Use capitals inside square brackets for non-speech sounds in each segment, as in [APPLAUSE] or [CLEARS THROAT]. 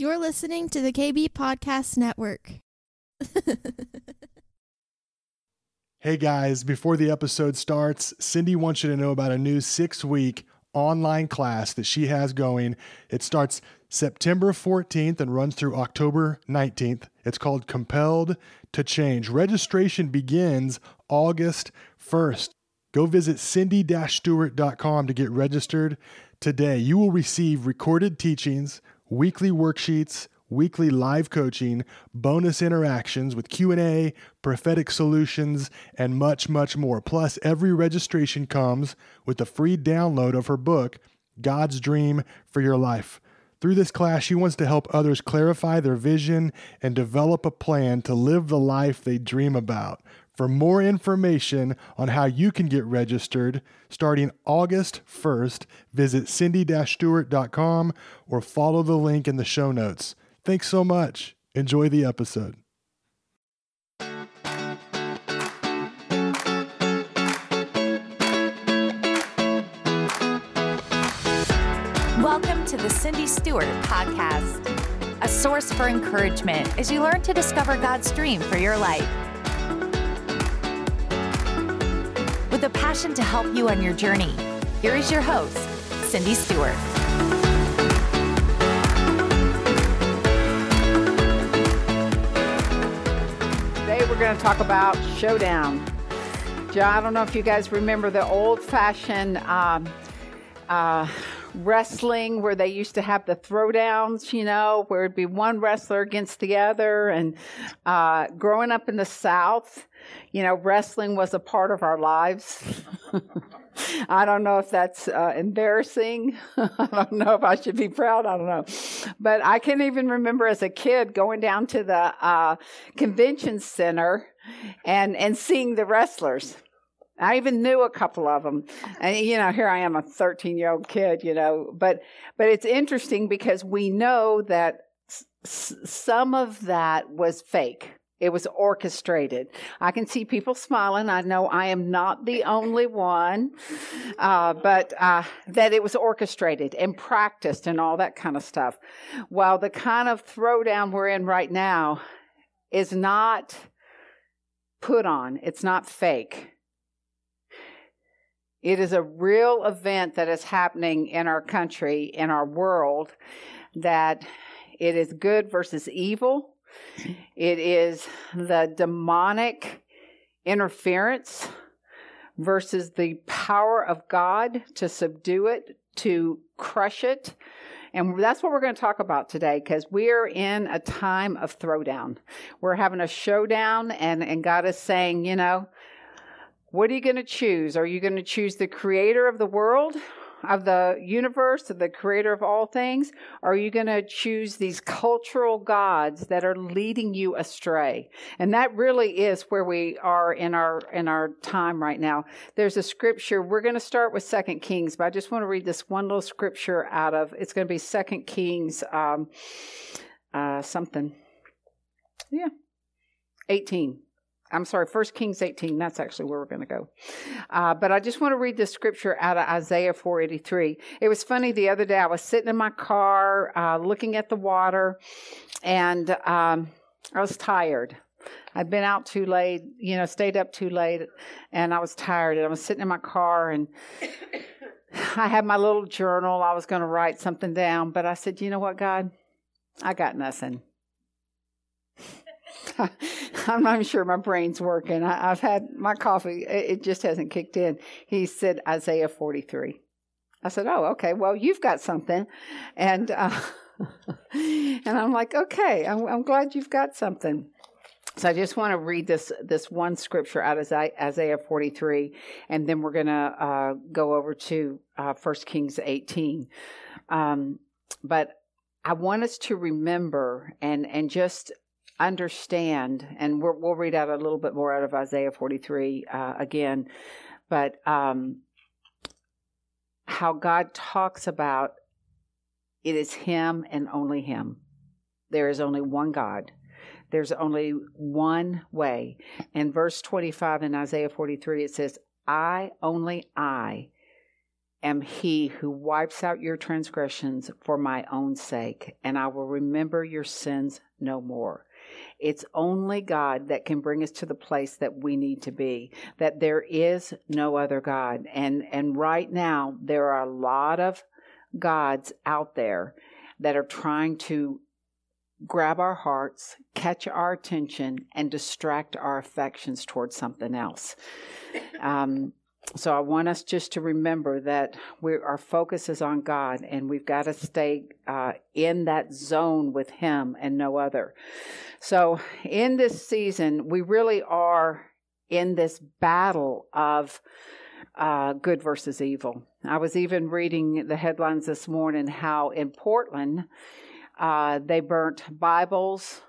You're listening to the KB Podcast Network. [LAUGHS] hey guys, before the episode starts, Cindy wants you to know about a new six week online class that she has going. It starts September 14th and runs through October 19th. It's called Compelled to Change. Registration begins August 1st. Go visit cindy stewart.com to get registered today. You will receive recorded teachings, weekly worksheets, weekly live coaching, bonus interactions with Q&A, prophetic solutions, and much much more. Plus, every registration comes with a free download of her book, God's Dream for Your Life. Through this class, she wants to help others clarify their vision and develop a plan to live the life they dream about. For more information on how you can get registered starting August 1st, visit cindy stewart.com or follow the link in the show notes. Thanks so much. Enjoy the episode. Welcome to the Cindy Stewart Podcast, a source for encouragement as you learn to discover God's dream for your life. With a passion to help you on your journey, here is your host, Cindy Stewart. Today we're going to talk about Showdown. I don't know if you guys remember the old fashioned um, uh, wrestling where they used to have the throwdowns, you know, where it'd be one wrestler against the other. And uh, growing up in the South, you know, wrestling was a part of our lives. [LAUGHS] I don't know if that's uh, embarrassing. [LAUGHS] I don't know if I should be proud. I don't know. But I can even remember as a kid going down to the uh, convention center and, and seeing the wrestlers. I even knew a couple of them. And, you know, here I am, a 13 year old kid, you know, but, but it's interesting because we know that s- some of that was fake. It was orchestrated. I can see people smiling. I know I am not the only one, uh, but uh, that it was orchestrated and practiced and all that kind of stuff. While the kind of throwdown we're in right now is not put on, it's not fake. It is a real event that is happening in our country, in our world, that it is good versus evil. It is the demonic interference versus the power of God to subdue it, to crush it. And that's what we're going to talk about today because we're in a time of throwdown. We're having a showdown, and, and God is saying, you know, what are you going to choose? Are you going to choose the creator of the world, of the universe, of the creator of all things? Or are you going to choose these cultural gods that are leading you astray? And that really is where we are in our in our time right now. There's a scripture. We're going to start with Second Kings, but I just want to read this one little scripture out of. It's going to be Second Kings, um, uh, something. Yeah, eighteen. I'm sorry, 1 Kings 18. That's actually where we're going to go. Uh, but I just want to read this scripture out of Isaiah 483. It was funny the other day. I was sitting in my car uh, looking at the water, and um, I was tired. I'd been out too late, you know, stayed up too late, and I was tired. And I was sitting in my car, and I had my little journal. I was going to write something down, but I said, you know what, God? I got nothing. [LAUGHS] I'm not sure my brain's working. I, have had my coffee, it, it just hasn't kicked in. He said Isaiah 43. I said, Oh, okay, well, you've got something. And, uh, [LAUGHS] and I'm like, Okay, I'm, I'm glad you've got something. So I just want to read this this one scripture out of Isaiah 43, and then we're going to uh, go over to uh, 1 Kings 18. Um, but I want us to remember and and just understand, and we will read out a little bit more out of Isaiah 43 uh, again, but um, how God talks about it is Him and only Him. There is only one God. There's only one way. In verse 25 in Isaiah 43, it says, I, only I, am he who wipes out your transgressions for my own sake, and I will remember your sins no more. It's only God that can bring us to the place that we need to be, that there is no other God. And, and right now, there are a lot of gods out there that are trying to grab our hearts, catch our attention, and distract our affections towards something else. Um, so I want us just to remember that our focus is on God, and we've got to stay uh, in that zone with Him and no other. So in this season, we really are in this battle of uh, good versus evil. I was even reading the headlines this morning how in Portland uh, they burnt Bibles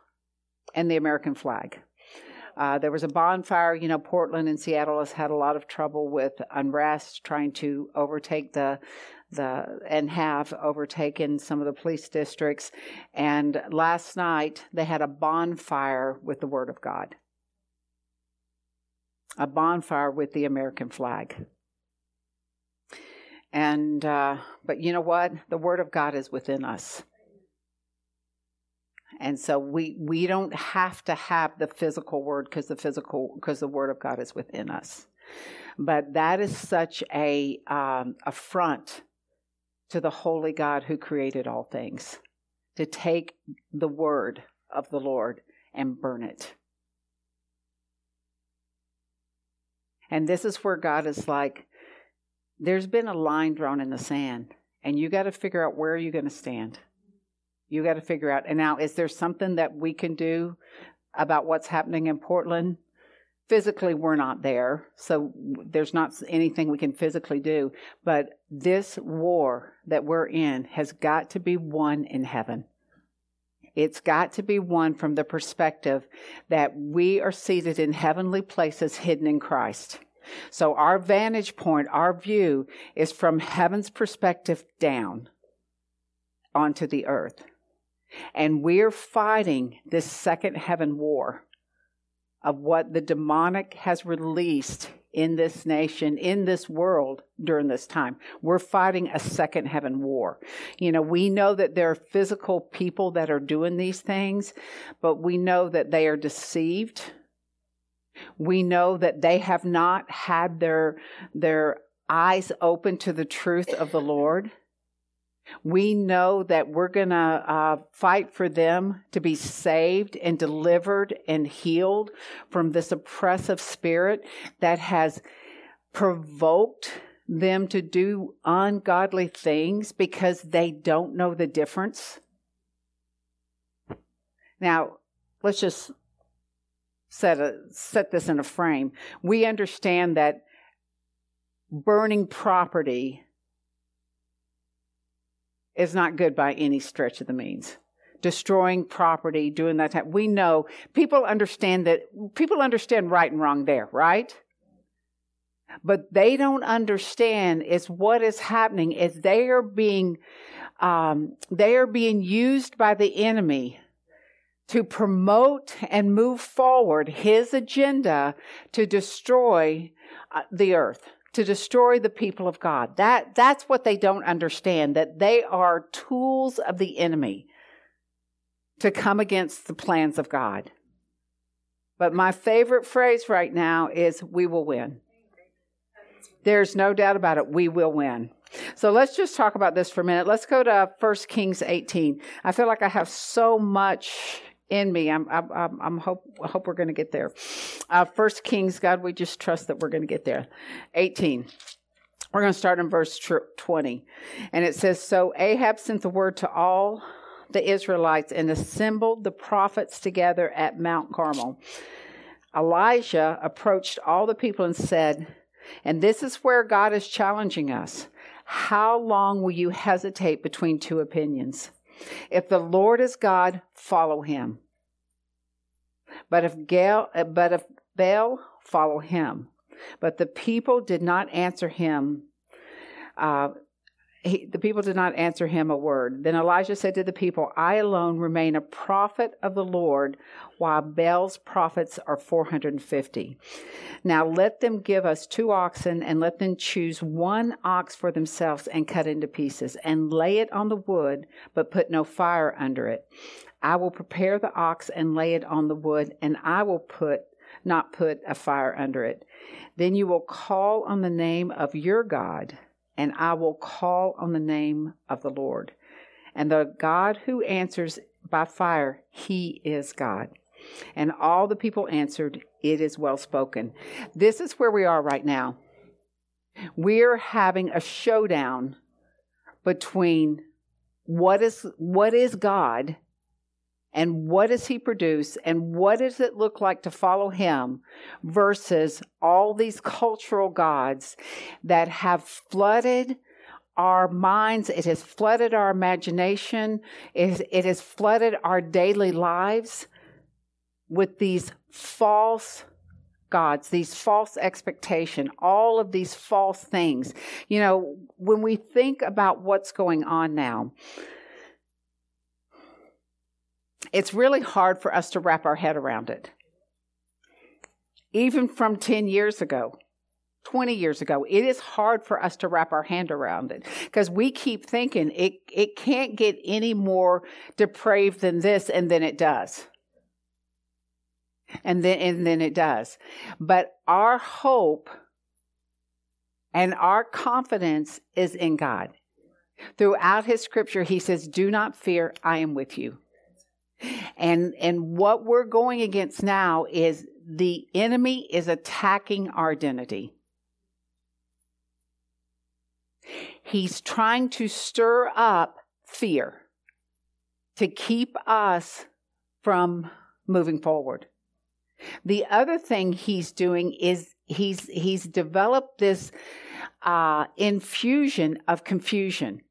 and the American flag. Uh, there was a bonfire. You know, Portland and Seattle has had a lot of trouble with unrest, trying to overtake the the and have overtaken some of the police districts. And last night they had a bonfire with the Word of God, a bonfire with the American flag. And uh, but you know what? The Word of God is within us. And so we we don't have to have the physical word because the physical because the word of God is within us. But that is such a um, affront to the holy God who created all things to take the word of the Lord and burn it. And this is where God is like, there's been a line drawn in the sand, and you got to figure out where you're going to stand. You got to figure out. And now, is there something that we can do about what's happening in Portland? Physically, we're not there, so there's not anything we can physically do. But this war that we're in has got to be won in heaven. It's got to be won from the perspective that we are seated in heavenly places hidden in Christ. So our vantage point, our view is from heaven's perspective down onto the earth. And we're fighting this second heaven war of what the demonic has released in this nation, in this world during this time. We're fighting a second heaven war. You know, we know that there are physical people that are doing these things, but we know that they are deceived. We know that they have not had their, their eyes open to the truth of the Lord. We know that we're going to uh, fight for them to be saved and delivered and healed from this oppressive spirit that has provoked them to do ungodly things because they don't know the difference. Now, let's just set a, set this in a frame. We understand that burning property is not good by any stretch of the means. Destroying property, doing that type. We know people understand that people understand right and wrong there, right? But they don't understand is what is happening is they are being um, they are being used by the enemy to promote and move forward his agenda to destroy uh, the earth to destroy the people of God. That, that's what they don't understand, that they are tools of the enemy to come against the plans of God. But my favorite phrase right now is we will win. There's no doubt about it. We will win. So let's just talk about this for a minute. Let's go to 1 Kings 18. I feel like I have so much in me. I'm, I'm, I'm hope, I hope we're going to get there. Uh, First Kings, God, we just trust that we're going to get there. 18. We're going to start in verse 20. And it says, So Ahab sent the word to all the Israelites and assembled the prophets together at Mount Carmel. Elijah approached all the people and said, And this is where God is challenging us. How long will you hesitate between two opinions? If the Lord is God, follow him. But if, Gael, but if Baal, follow him. But the people did not answer him. Uh, he, the people did not answer him a word. Then Elijah said to the people, I alone remain a prophet of the Lord, while Baal's prophets are 450. Now let them give us two oxen, and let them choose one ox for themselves and cut into pieces, and lay it on the wood, but put no fire under it. I will prepare the ox and lay it on the wood, and I will put not put a fire under it. Then you will call on the name of your God and I will call on the name of the Lord. And the God who answers by fire, he is God. And all the people answered, It is well spoken. This is where we are right now. We're having a showdown between what is what is God and what does he produce and what does it look like to follow him versus all these cultural gods that have flooded our minds it has flooded our imagination it, it has flooded our daily lives with these false gods these false expectation all of these false things you know when we think about what's going on now it's really hard for us to wrap our head around it. Even from 10 years ago, 20 years ago, it is hard for us to wrap our hand around it because we keep thinking it, it can't get any more depraved than this, and then it does. And then, and then it does. But our hope and our confidence is in God. Throughout his scripture, he says, Do not fear, I am with you. And and what we're going against now is the enemy is attacking our identity. He's trying to stir up fear to keep us from moving forward. The other thing he's doing is he's he's developed this uh, infusion of confusion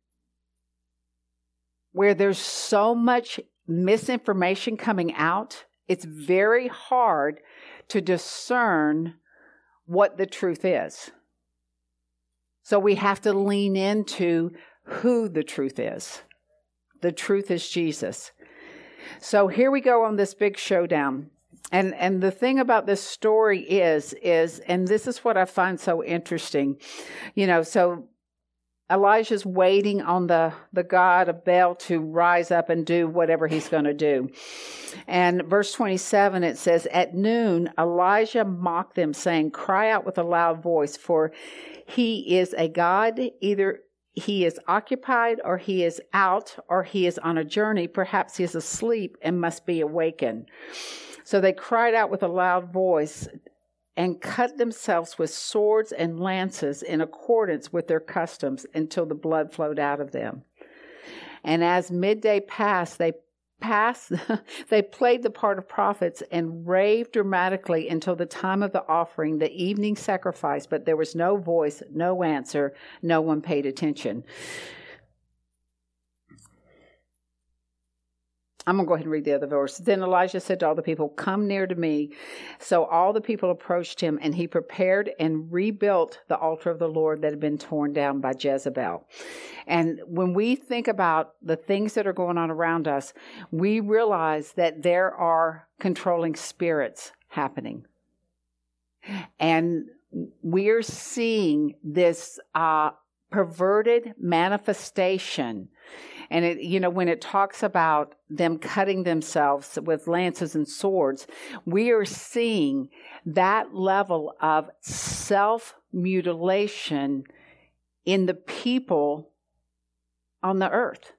where there's so much misinformation coming out, it's very hard to discern what the truth is. So we have to lean into who the truth is. The truth is Jesus. So here we go on this big showdown. And and the thing about this story is is and this is what I find so interesting. You know, so Elijah's waiting on the, the God of Baal to rise up and do whatever he's going to do. And verse 27, it says, At noon, Elijah mocked them, saying, Cry out with a loud voice, for he is a God, either he is occupied, or he is out, or he is on a journey. Perhaps he is asleep and must be awakened. So they cried out with a loud voice and cut themselves with swords and lances in accordance with their customs until the blood flowed out of them. And as midday passed, they passed [LAUGHS] they played the part of prophets and raved dramatically until the time of the offering, the evening sacrifice, but there was no voice, no answer, no one paid attention. I'm going to go ahead and read the other verse. Then Elijah said to all the people, Come near to me. So all the people approached him, and he prepared and rebuilt the altar of the Lord that had been torn down by Jezebel. And when we think about the things that are going on around us, we realize that there are controlling spirits happening. And we're seeing this uh, perverted manifestation and it, you know, when it talks about them cutting themselves with lances and swords, we are seeing that level of self mutilation in the people on the earth.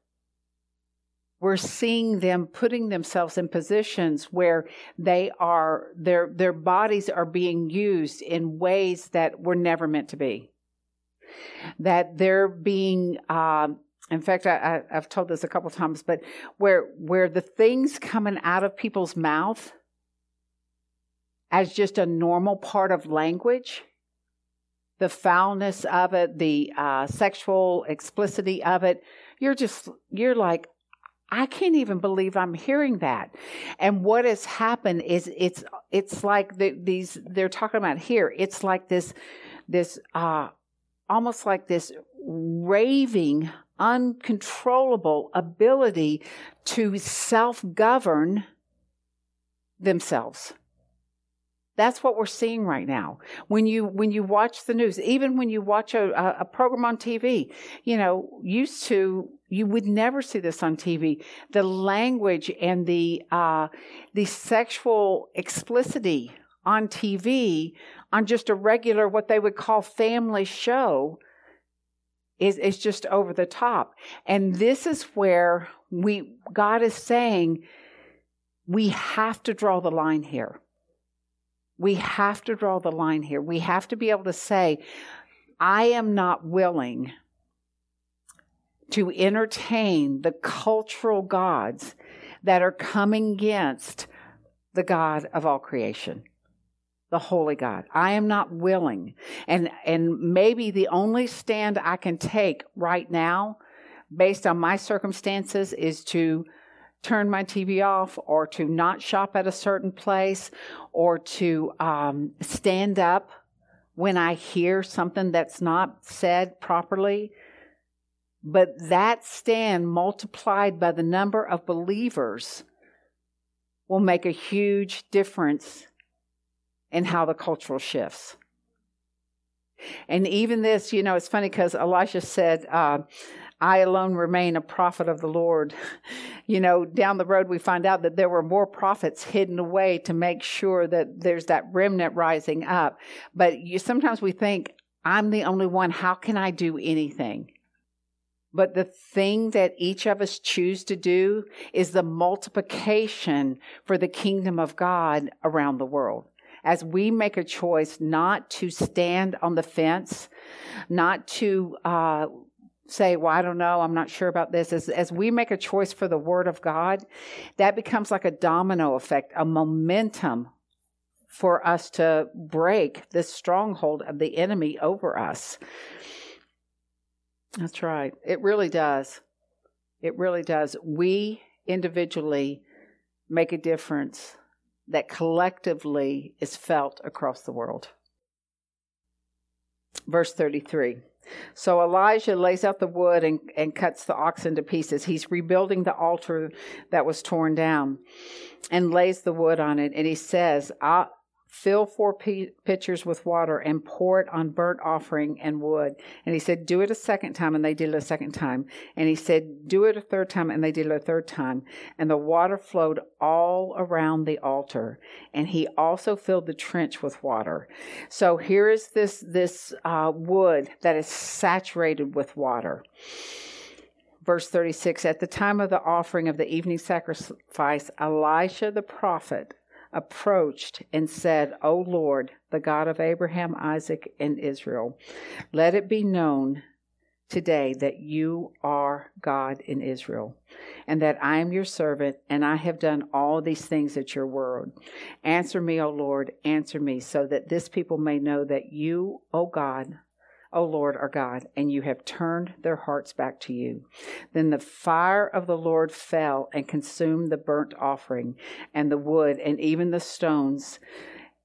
We're seeing them putting themselves in positions where they are their their bodies are being used in ways that were never meant to be. That they're being um, in fact, I, have told this a couple times, but where where the things coming out of people's mouth as just a normal part of language, the foulness of it, the uh, sexual explicitity of it, you're just you're like, I can't even believe I'm hearing that. And what has happened is it's it's like the, these they're talking about here. It's like this this uh, almost like this raving, uncontrollable ability to self govern themselves. That's what we're seeing right now. When you when you watch the news, even when you watch a, a program on TV, you know, used to you would never see this on TV. The language and the uh, the sexual explicity on TV on just a regular what they would call family show is is just over the top. And this is where we God is saying we have to draw the line here. We have to draw the line here. We have to be able to say, I am not willing to entertain the cultural gods that are coming against the God of all creation, the holy God. I am not willing. And, and maybe the only stand I can take right now, based on my circumstances, is to turn my TV off or to not shop at a certain place or to um, stand up when I hear something that's not said properly. But that stand multiplied by the number of believers will make a huge difference in how the cultural shifts. And even this, you know, it's funny because Elisha said, uh, I alone remain a prophet of the Lord. [LAUGHS] You know, down the road, we find out that there were more prophets hidden away to make sure that there's that remnant rising up. But you, sometimes we think, I'm the only one. How can I do anything? But the thing that each of us choose to do is the multiplication for the kingdom of God around the world. As we make a choice not to stand on the fence, not to uh, say, well, I don't know, I'm not sure about this, as, as we make a choice for the Word of God, that becomes like a domino effect, a momentum for us to break this stronghold of the enemy over us. That's right. It really does. It really does. We individually make a difference that collectively is felt across the world. Verse 33. So Elijah lays out the wood and, and cuts the oxen to pieces. He's rebuilding the altar that was torn down and lays the wood on it. And he says, fill four pitchers with water and pour it on burnt offering and wood. And he said, do it a second time. And they did it a second time. And he said, do it a third time. And they did it a third time. And the water flowed all around the altar. And he also filled the trench with water. So here is this, this uh, wood that is saturated with water verse 36 At the time of the offering of the evening sacrifice, Elisha the prophet approached and said, O Lord, the God of Abraham, Isaac, and Israel, let it be known today that you are God in Israel, and that I am your servant, and I have done all these things at your word. Answer me, O Lord, answer me, so that this people may know that you, O God, O Lord our God, and you have turned their hearts back to you. Then the fire of the Lord fell and consumed the burnt offering and the wood and even the stones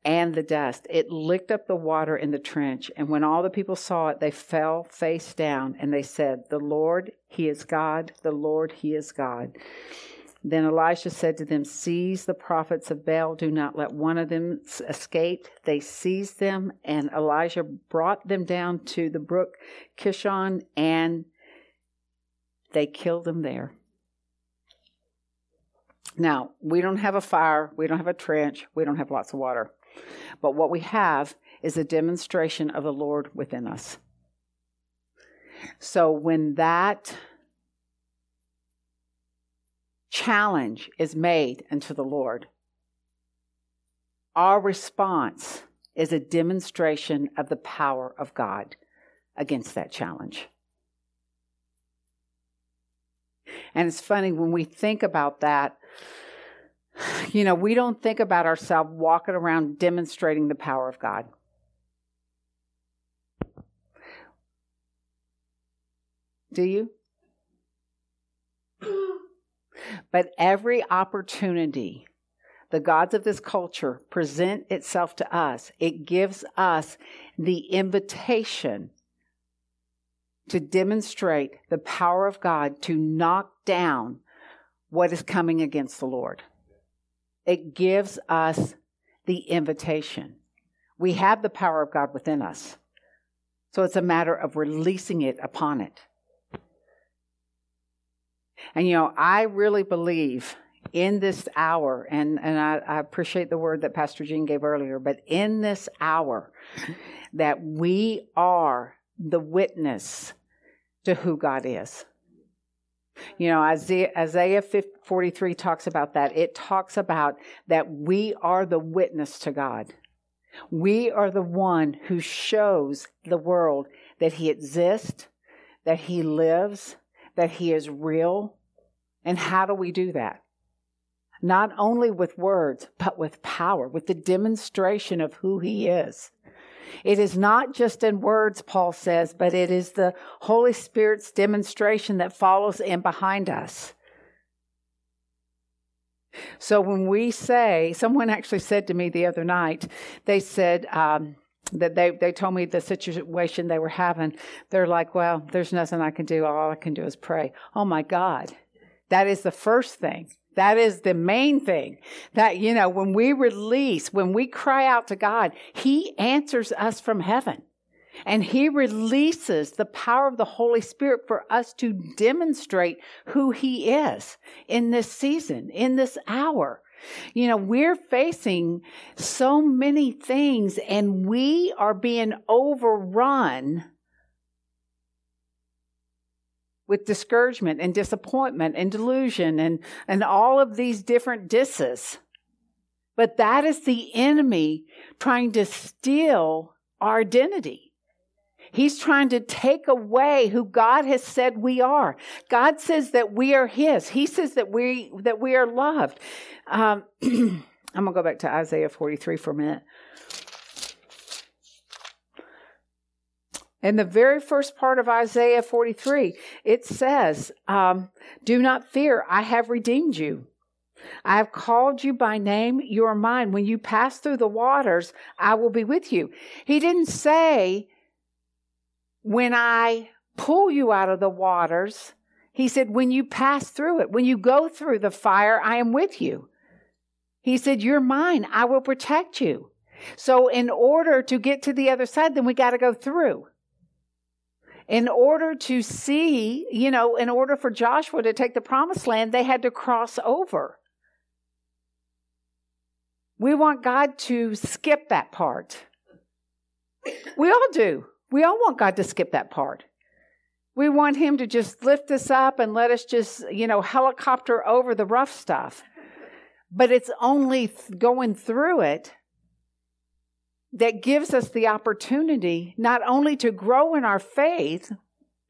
and the dust. It licked up the water in the trench. And when all the people saw it, they fell face down and they said, The Lord, He is God. The Lord, He is God. Then Elisha said to them, Seize the prophets of Baal, do not let one of them escape. They seized them, and Elijah brought them down to the brook Kishon, and they killed them there. Now, we don't have a fire, we don't have a trench, we don't have lots of water. But what we have is a demonstration of the Lord within us. So when that challenge is made unto the Lord, our response is a demonstration of the power of God against that challenge. And it's funny when we think about that, you know, we don't think about ourselves walking around demonstrating the power of God. Do you? But every opportunity the gods of this culture present itself to us, it gives us the invitation to demonstrate the power of God to knock down what is coming against the Lord. It gives us the invitation. We have the power of God within us. So it's a matter of releasing it upon it. And you know, I really believe in this hour, and, and I, I appreciate the word that Pastor Jean gave earlier, but in this hour, that we are the witness to who God is. You know, Isaiah, Isaiah 43 talks about that. It talks about that we are the witness to God. We are the one who shows the world that He exists, that He lives, that He is real. And how do we do that? Not only with words, but with power, with the demonstration of who He is. It is not just in words, Paul says, but it is the Holy Spirit's demonstration that follows in behind us. So when we say, someone actually said to me the other night, they said, um, that they, they told me the situation they were having. They're like, well, there's nothing I can do. All I can do is pray. Oh my God. That is the first thing. That is the main thing. That, you know, when we release, when we cry out to God, He answers us from heaven. And He releases the power of the Holy Spirit for us to demonstrate who He is in this season, in this hour. You know, we're facing so many things and we are being overrun with discouragement and disappointment and delusion and, and all of these different disses. But that is the enemy trying to steal our identity. He's trying to take away who God has said we are. God says that we are His. He says that we that we are loved. Um, [CLEARS THROAT] I'm gonna go back to Isaiah 43 for a minute. In the very first part of Isaiah 43, it says, um, Do not fear, I have redeemed you. I have called you by name, you are mine. When you pass through the waters, I will be with you. He didn't say, When I pull you out of the waters, he said, When you pass through it, when you go through the fire, I am with you. He said, You're mine, I will protect you. So, in order to get to the other side, then we got to go through in order to see, you know, in order for Joshua to take the promised land, they had to cross over. We want God to skip that part. We all do. We all want God to skip that part. We want Him to just lift us up and let us just, you know, helicopter over the rough stuff. But it's only going through it that gives us the opportunity not only to grow in our faith,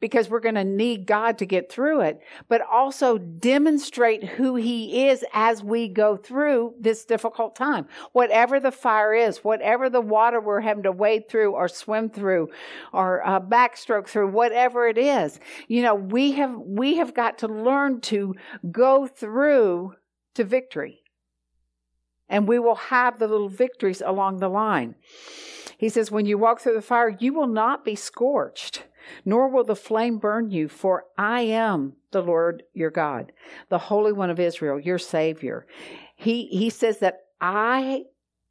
because we're going to need God to get through it, but also demonstrate who He is as we go through this difficult time. Whatever the fire is, whatever the water we're having to wade through or swim through or uh, backstroke through, whatever it is, you know, we have, we have got to learn to go through to victory and we will have the little victories along the line. He says, When you walk through the fire, you will not be scorched, nor will the flame burn you, for I am the Lord your God, the Holy One of Israel, your Savior. He, he says that I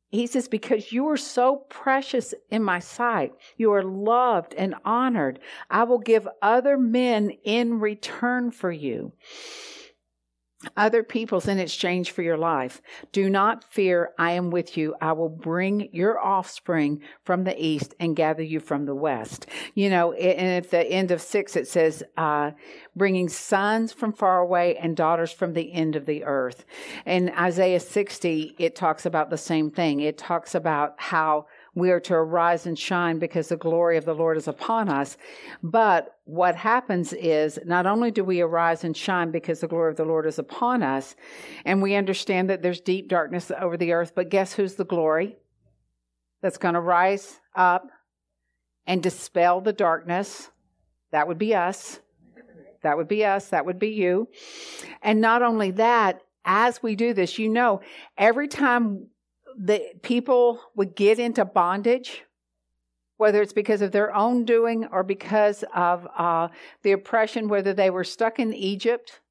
he says, Because you are so precious in my sight, you are loved and honored, I will give other men in return for you other peoples in exchange for your life. Do not fear, I am with you. I will bring your offspring from the east and gather you from the west. You know, and at the end of six, it says, uh, bringing sons from far away and daughters from the end of the earth. In Isaiah 60, it talks about the same thing. It talks about how we are to arise and shine because the glory of the Lord is upon us. But what happens is not only do we arise and shine because the glory of the Lord is upon us, and we understand that there's deep darkness over the earth, but guess who's the glory that's going to rise up and dispel the darkness? That would be us. That would be us. That would be you. And not only that, as we do this, you know, every time the people would get into bondage, whether it's because of their own doing or because of uh, the oppression, whether they were stuck in Egypt,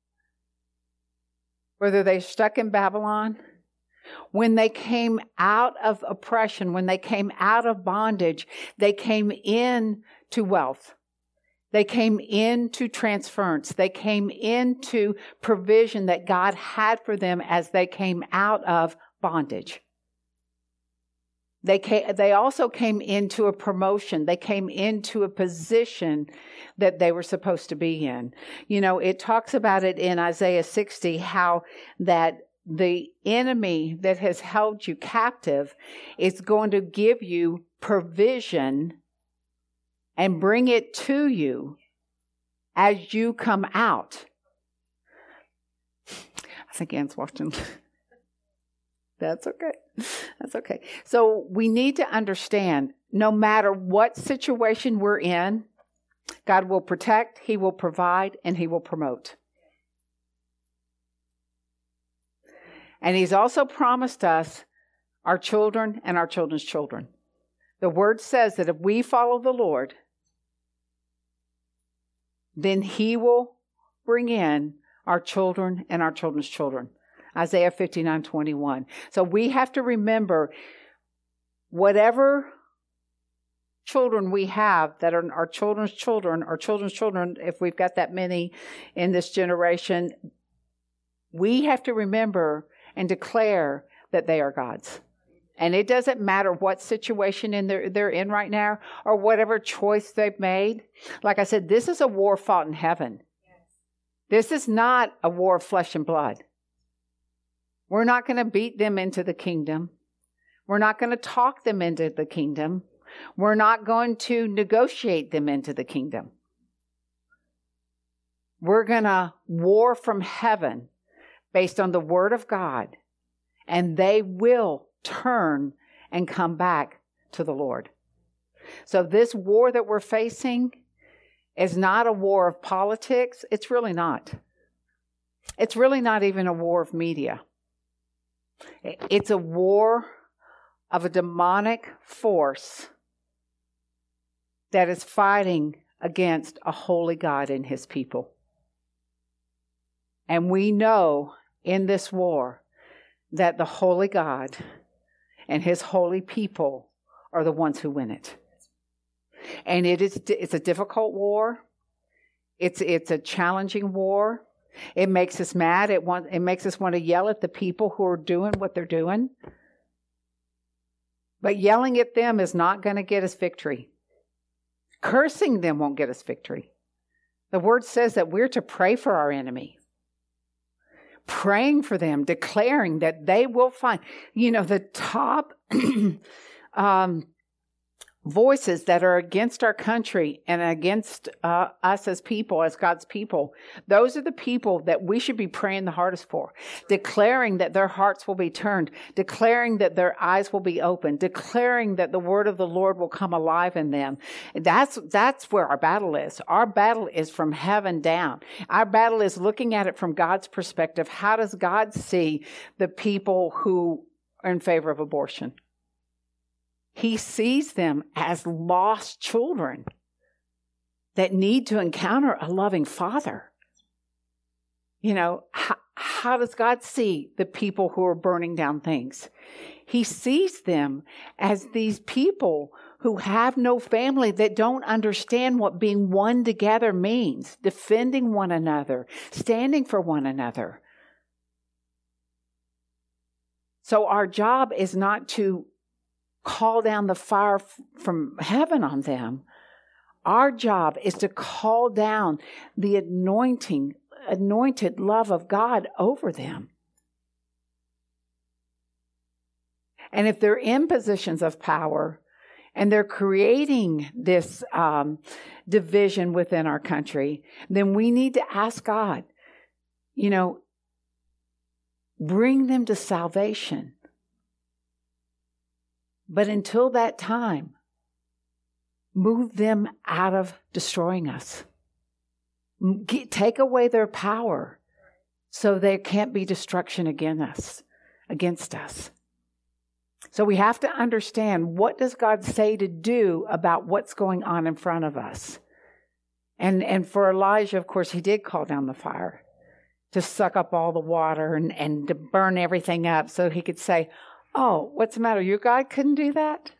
whether they stuck in Babylon, when they came out of oppression, when they came out of bondage, they came in to wealth. They came into transference. They came into provision that God had for them as they came out of bondage. They, came, they also came into a promotion. They came into a position that they were supposed to be in. You know, it talks about it in Isaiah 60 how that the enemy that has held you captive is going to give you provision and bring it to you as you come out. I think Ann's watching. [LAUGHS] That's okay. [LAUGHS] That's okay. So we need to understand no matter what situation we're in, God will protect, He will provide, and He will promote. And He's also promised us our children and our children's children. The word says that if we follow the Lord, then He will bring in our children and our children's children. Isaiah 59 21. So we have to remember whatever children we have that are our children's children, our children's children, if we've got that many in this generation, we have to remember and declare that they are God's. And it doesn't matter what situation in they're, they're in right now or whatever choice they've made. Like I said, this is a war fought in heaven. This is not a war of flesh and blood. We're not going to beat them into the kingdom. We're not going to talk them into the kingdom. We're not going to negotiate them into the kingdom. We're going to war from heaven based on the word of God, and they will turn and come back to the Lord. So, this war that we're facing is not a war of politics. It's really not. It's really not even a war of media. It's a war of a demonic force that is fighting against a holy God and his people. And we know in this war that the holy God and his holy people are the ones who win it. And it is it's a difficult war. It's it's a challenging war. It makes us mad. It want, it makes us want to yell at the people who are doing what they're doing. But yelling at them is not going to get us victory. Cursing them won't get us victory. The word says that we're to pray for our enemy praying for them, declaring that they will find, you know, the top [CLEARS THROAT] um, voices that are against our country and against uh, us as people, as God's people, those are the people that we should be praying the hardest for, declaring that their hearts will be turned, declaring that their eyes will be opened, declaring that the word of the Lord will come alive in them. That's, that's where our battle is. Our battle is from heaven down. Our battle is looking at it from God's perspective. How does God see the people who are in favor of abortion? He sees them as lost children that need to encounter a loving father. You know, how, how does God see the people who are burning down things? He sees them as these people who have no family that don't understand what being one together means, defending one another, standing for one another. So, our job is not to call down the fire from heaven on them. Our job is to call down the anointing, anointed love of God over them. And if they're in positions of power and they're creating this um, division within our country, then we need to ask God, you know, bring them to salvation. But until that time, move them out of destroying us. Get, take away their power so there can't be destruction against us, against us. So we have to understand what does God say to do about what's going on in front of us. And and for Elijah, of course, he did call down the fire to suck up all the water and, and to burn everything up so he could say, Oh, what's the matter? Your God couldn't do that?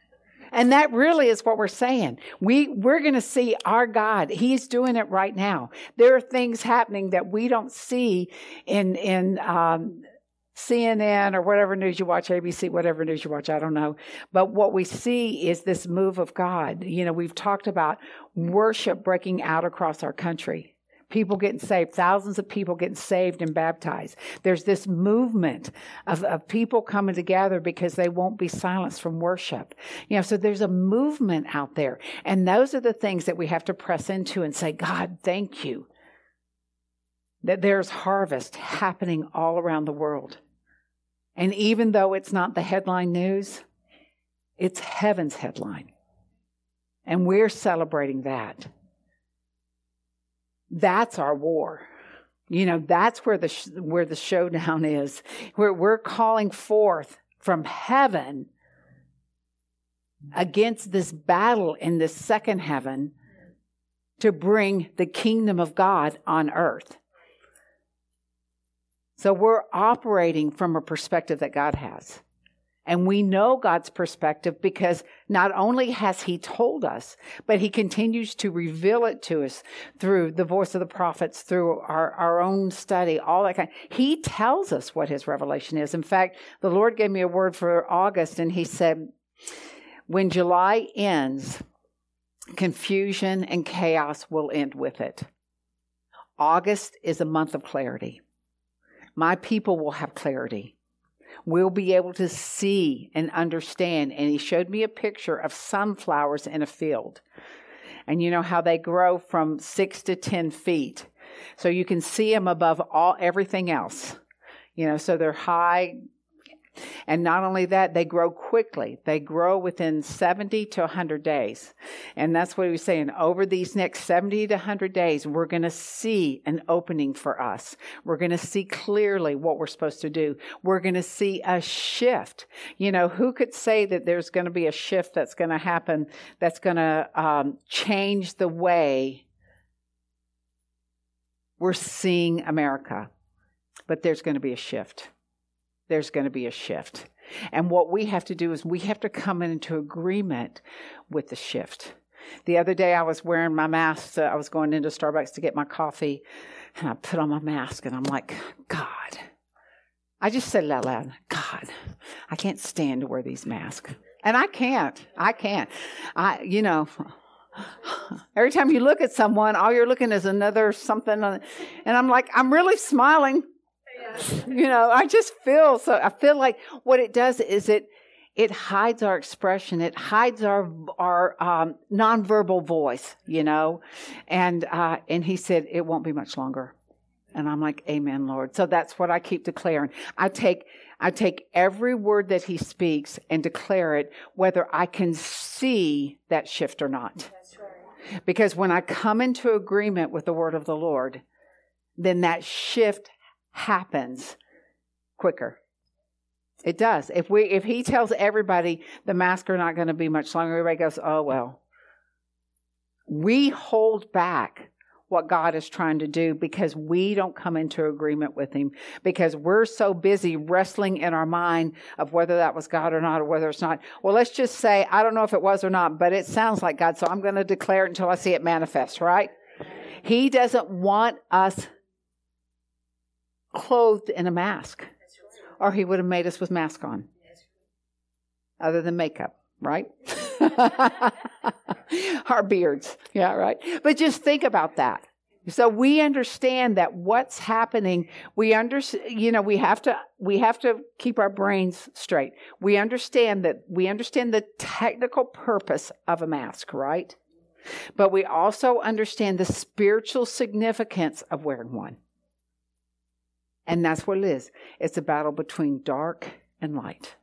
And that really is what we're saying. We, we're going to see our God. He's doing it right now. There are things happening that we don't see in, in, um, CNN or whatever news you watch, ABC, whatever news you watch, I don't know. But what we see is this move of God. You know, we've talked about worship breaking out across our country people getting saved, thousands of people getting saved and baptized. There's this movement of, of people coming together because they won't be silenced from worship. You know, so there's a movement out there. And those are the things that we have to press into and say, God, thank you. That there's harvest happening all around the world. And even though it's not the headline news, it's heaven's headline. And we're celebrating that. That's our war. You know, that's where the sh- where the showdown [LAUGHS] is. Where we're calling forth from heaven against this battle in this second heaven to bring the kingdom of God on earth. So we're operating from a perspective that God has. And we know God's perspective because not only has He told us, but He continues to reveal it to us through the voice of the prophets, through our, our own study, all that kind. He tells us what His revelation is. In fact, the Lord gave me a word for August, and He said, when July ends, confusion and chaos will end with it. August is a month of clarity. My people will have clarity we'll be able to see and understand. And he showed me a picture of sunflowers in a field. And you know how they grow from six to 10 feet. So you can see them above all everything else. You know, so they're high, and not only that, they grow quickly. They grow within 70 to 100 days. And that's what he was saying. Over these next 70 to 100 days, we're going to see an opening for us. We're going to see clearly what we're supposed to do. We're going to see a shift. You know, who could say that there's going to be a shift that's going to happen that's going to um, change the way we're seeing America? But there's going to be a shift there's going to be a shift. And what we have to do is we have to come into agreement with the shift. The other day I was wearing my mask. Uh, I was going into Starbucks to get my coffee and I put on my mask and I'm like, God. I just said it out loud God, I can't stand to wear these masks. And I can't. I can't. I, you know, [SIGHS] every time you look at someone, all you're looking is another something. And I'm like, I'm really smiling [LAUGHS] you know, I just feel so. I feel like what it does is it it hides our expression. It hides our our um, nonverbal voice. You know, and uh, and he said it won't be much longer. And I'm like, Amen, Lord. So that's what I keep declaring. I take I take every word that he speaks and declare it, whether I can see that shift or not. Because when I come into agreement with the word of the Lord, then that shift happens quicker. It does. If we if he tells everybody the masks are not going to be much longer, everybody goes, "Oh well." We hold back what God is trying to do because we don't come into agreement with him because we're so busy wrestling in our mind of whether that was God or not or whether it's not. Well, let's just say I don't know if it was or not, but it sounds like God, so I'm going to declare it until I see it manifest, right? He doesn't want us clothed in a mask, or he would have made us with mask on, other than makeup, right? [LAUGHS] Our beards, yeah, right. But just think about that. So we understand that what's happening, we under, you know, we have to, we have to keep our brains straight. We understand that, we understand the technical purpose of a mask, right? But we also understand the spiritual significance of wearing one. And that's what it is. It's a battle between dark and light.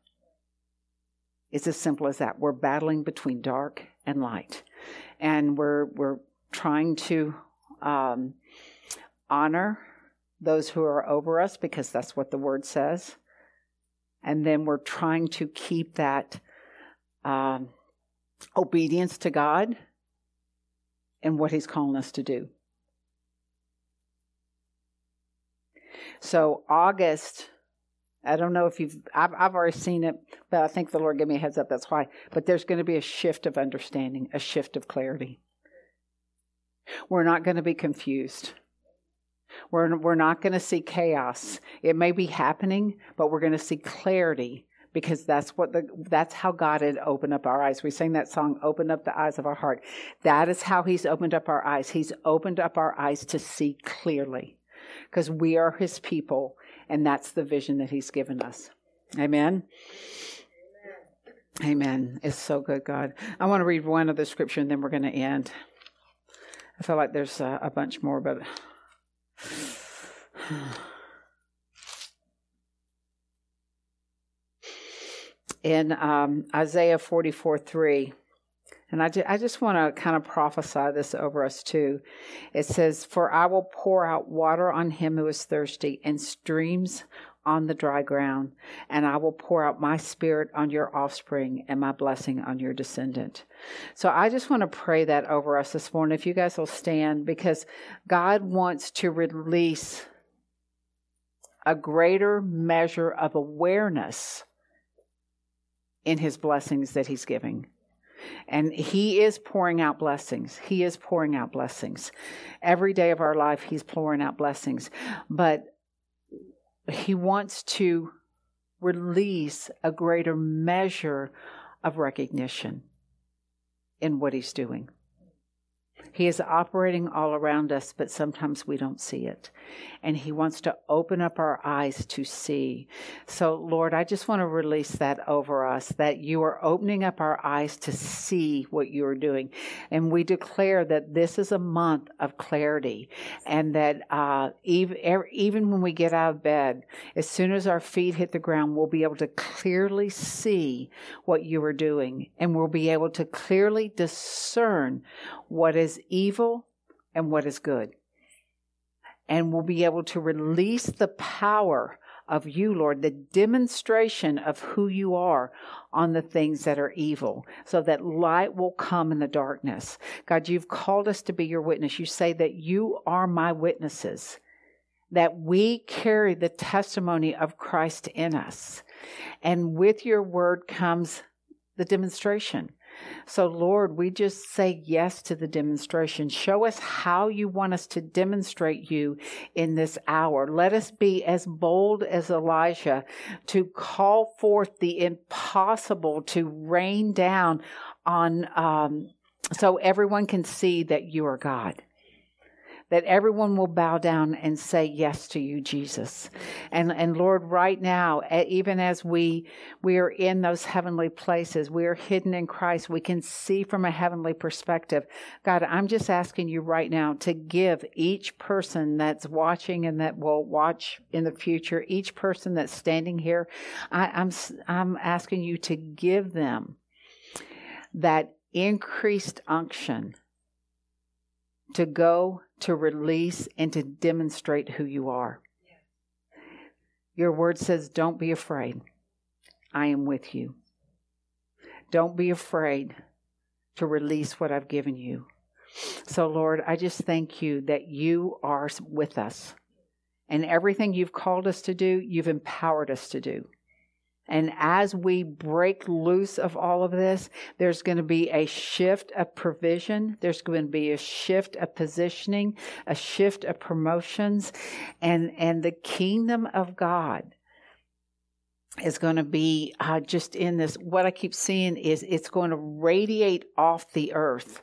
It's as simple as that. We're battling between dark and light. And we're, we're trying to um, honor those who are over us because that's what the word says. and then we're trying to keep that um, obedience to God and what He's calling us to do. So, August, I don't know if you've, I've, I've already seen it, but I think the Lord gave me a heads up, that's why. But there's going to be a shift of understanding, a shift of clarity. We're not going to be confused. We're, we're not going to see chaos. It may be happening, but we're going to see clarity because that's what the that's how God had opened up our eyes. We sang that song, "Open up the eyes of our heart." That is how He's opened up our eyes. He's opened up our eyes to see clearly, because we are His people, and that's the vision that He's given us. Amen. Amen. It's so good, God. I want to read one of the scripture, and then we're going to end. I feel like there's a, a bunch more, but. [SIGHS] [SIGHS] In um, Isaiah 44 3, and I, ju- I just want to kind of prophesy this over us too. It says, For I will pour out water on him who is thirsty, and streams on the dry ground, and I will pour out my spirit on your offspring and my blessing on your descendant. So I just want to pray that over us this morning. If you guys will stand, because God wants to release a greater measure of awareness in his blessings that he's giving. And he is pouring out blessings. He is pouring out blessings. Every day of our life, he's pouring out blessings. But he wants to release a greater measure of recognition in what he's doing. He is operating all around us, but sometimes we don't see it. And He wants to open up our eyes to see. So, Lord, I just want to release that over us that you are opening up our eyes to see what you are doing. And we declare that this is a month of clarity and that uh, even, even when we get out of bed, as soon as our feet hit the ground, we'll be able to clearly see what you are doing and we'll be able to clearly discern what is evil and what is good. And we'll be able to release the power of you, Lord, the demonstration of who you are on the things that are evil, so that light will come in the darkness. God, you've called us to be your witness. You say that you are my witnesses, that we carry the testimony of Christ in us. And with your word comes the demonstration. So, Lord, we just say yes to the demonstration. Show us how you want us to demonstrate you in this hour. Let us be as bold as Elijah to call forth the impossible to rain down on, um, so everyone can see that you are God that everyone will bow down and say yes to you, Jesus. And, and Lord, right now, even as we, we are in those heavenly places, we are hidden in Christ, we can see from a heavenly perspective. God, I'm just asking you right now to give each person that's watching and that will watch in the future, each person that's standing here, I, I'm, I'm asking you to give them that increased unction to go to release and to demonstrate who you are. Your word says, Don't be afraid. I am with you. Don't be afraid to release what I've given you. So, Lord, I just thank you that you are with us. And everything you've called us to do, you've empowered us to do. And as we break loose of all of this, there's going to be a shift of provision. There's going to be a shift of positioning, a shift of promotions, and, and the kingdom of God is going to be uh, just in this. What I keep seeing is it's going to radiate off the earth.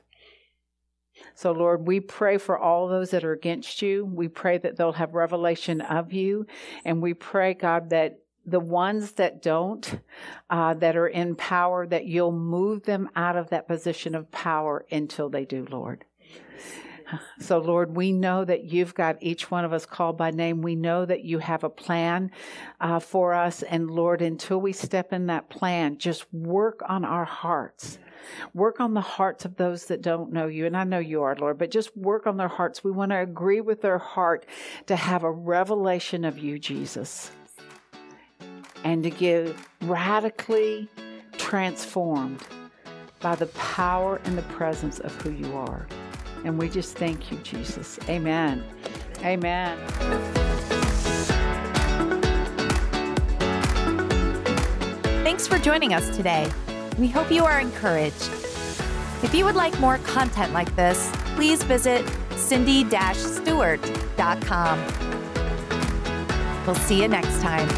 So, Lord, we pray for all those that are against you. We pray that they'll have revelation of you. And we pray, God, that the ones that don't, uh, that are in power, that you'll move them out of that position of power until they do, Lord. So, Lord, we know that you've got each one of us called by name. We know that you have a plan uh, for us. And, Lord, until we step in that plan, just work on our hearts. Work on the hearts of those that don't know you. And I know you are, Lord, but just work on their hearts. We want to agree with their heart to have a revelation of you, Jesus. And to get radically transformed by the power and the presence of who you are. And we just thank you, Jesus. Amen. Amen. Thanks for joining us today. We hope you are encouraged. If you would like more content like this, please visit cindy-stewart.com. We'll see you next time.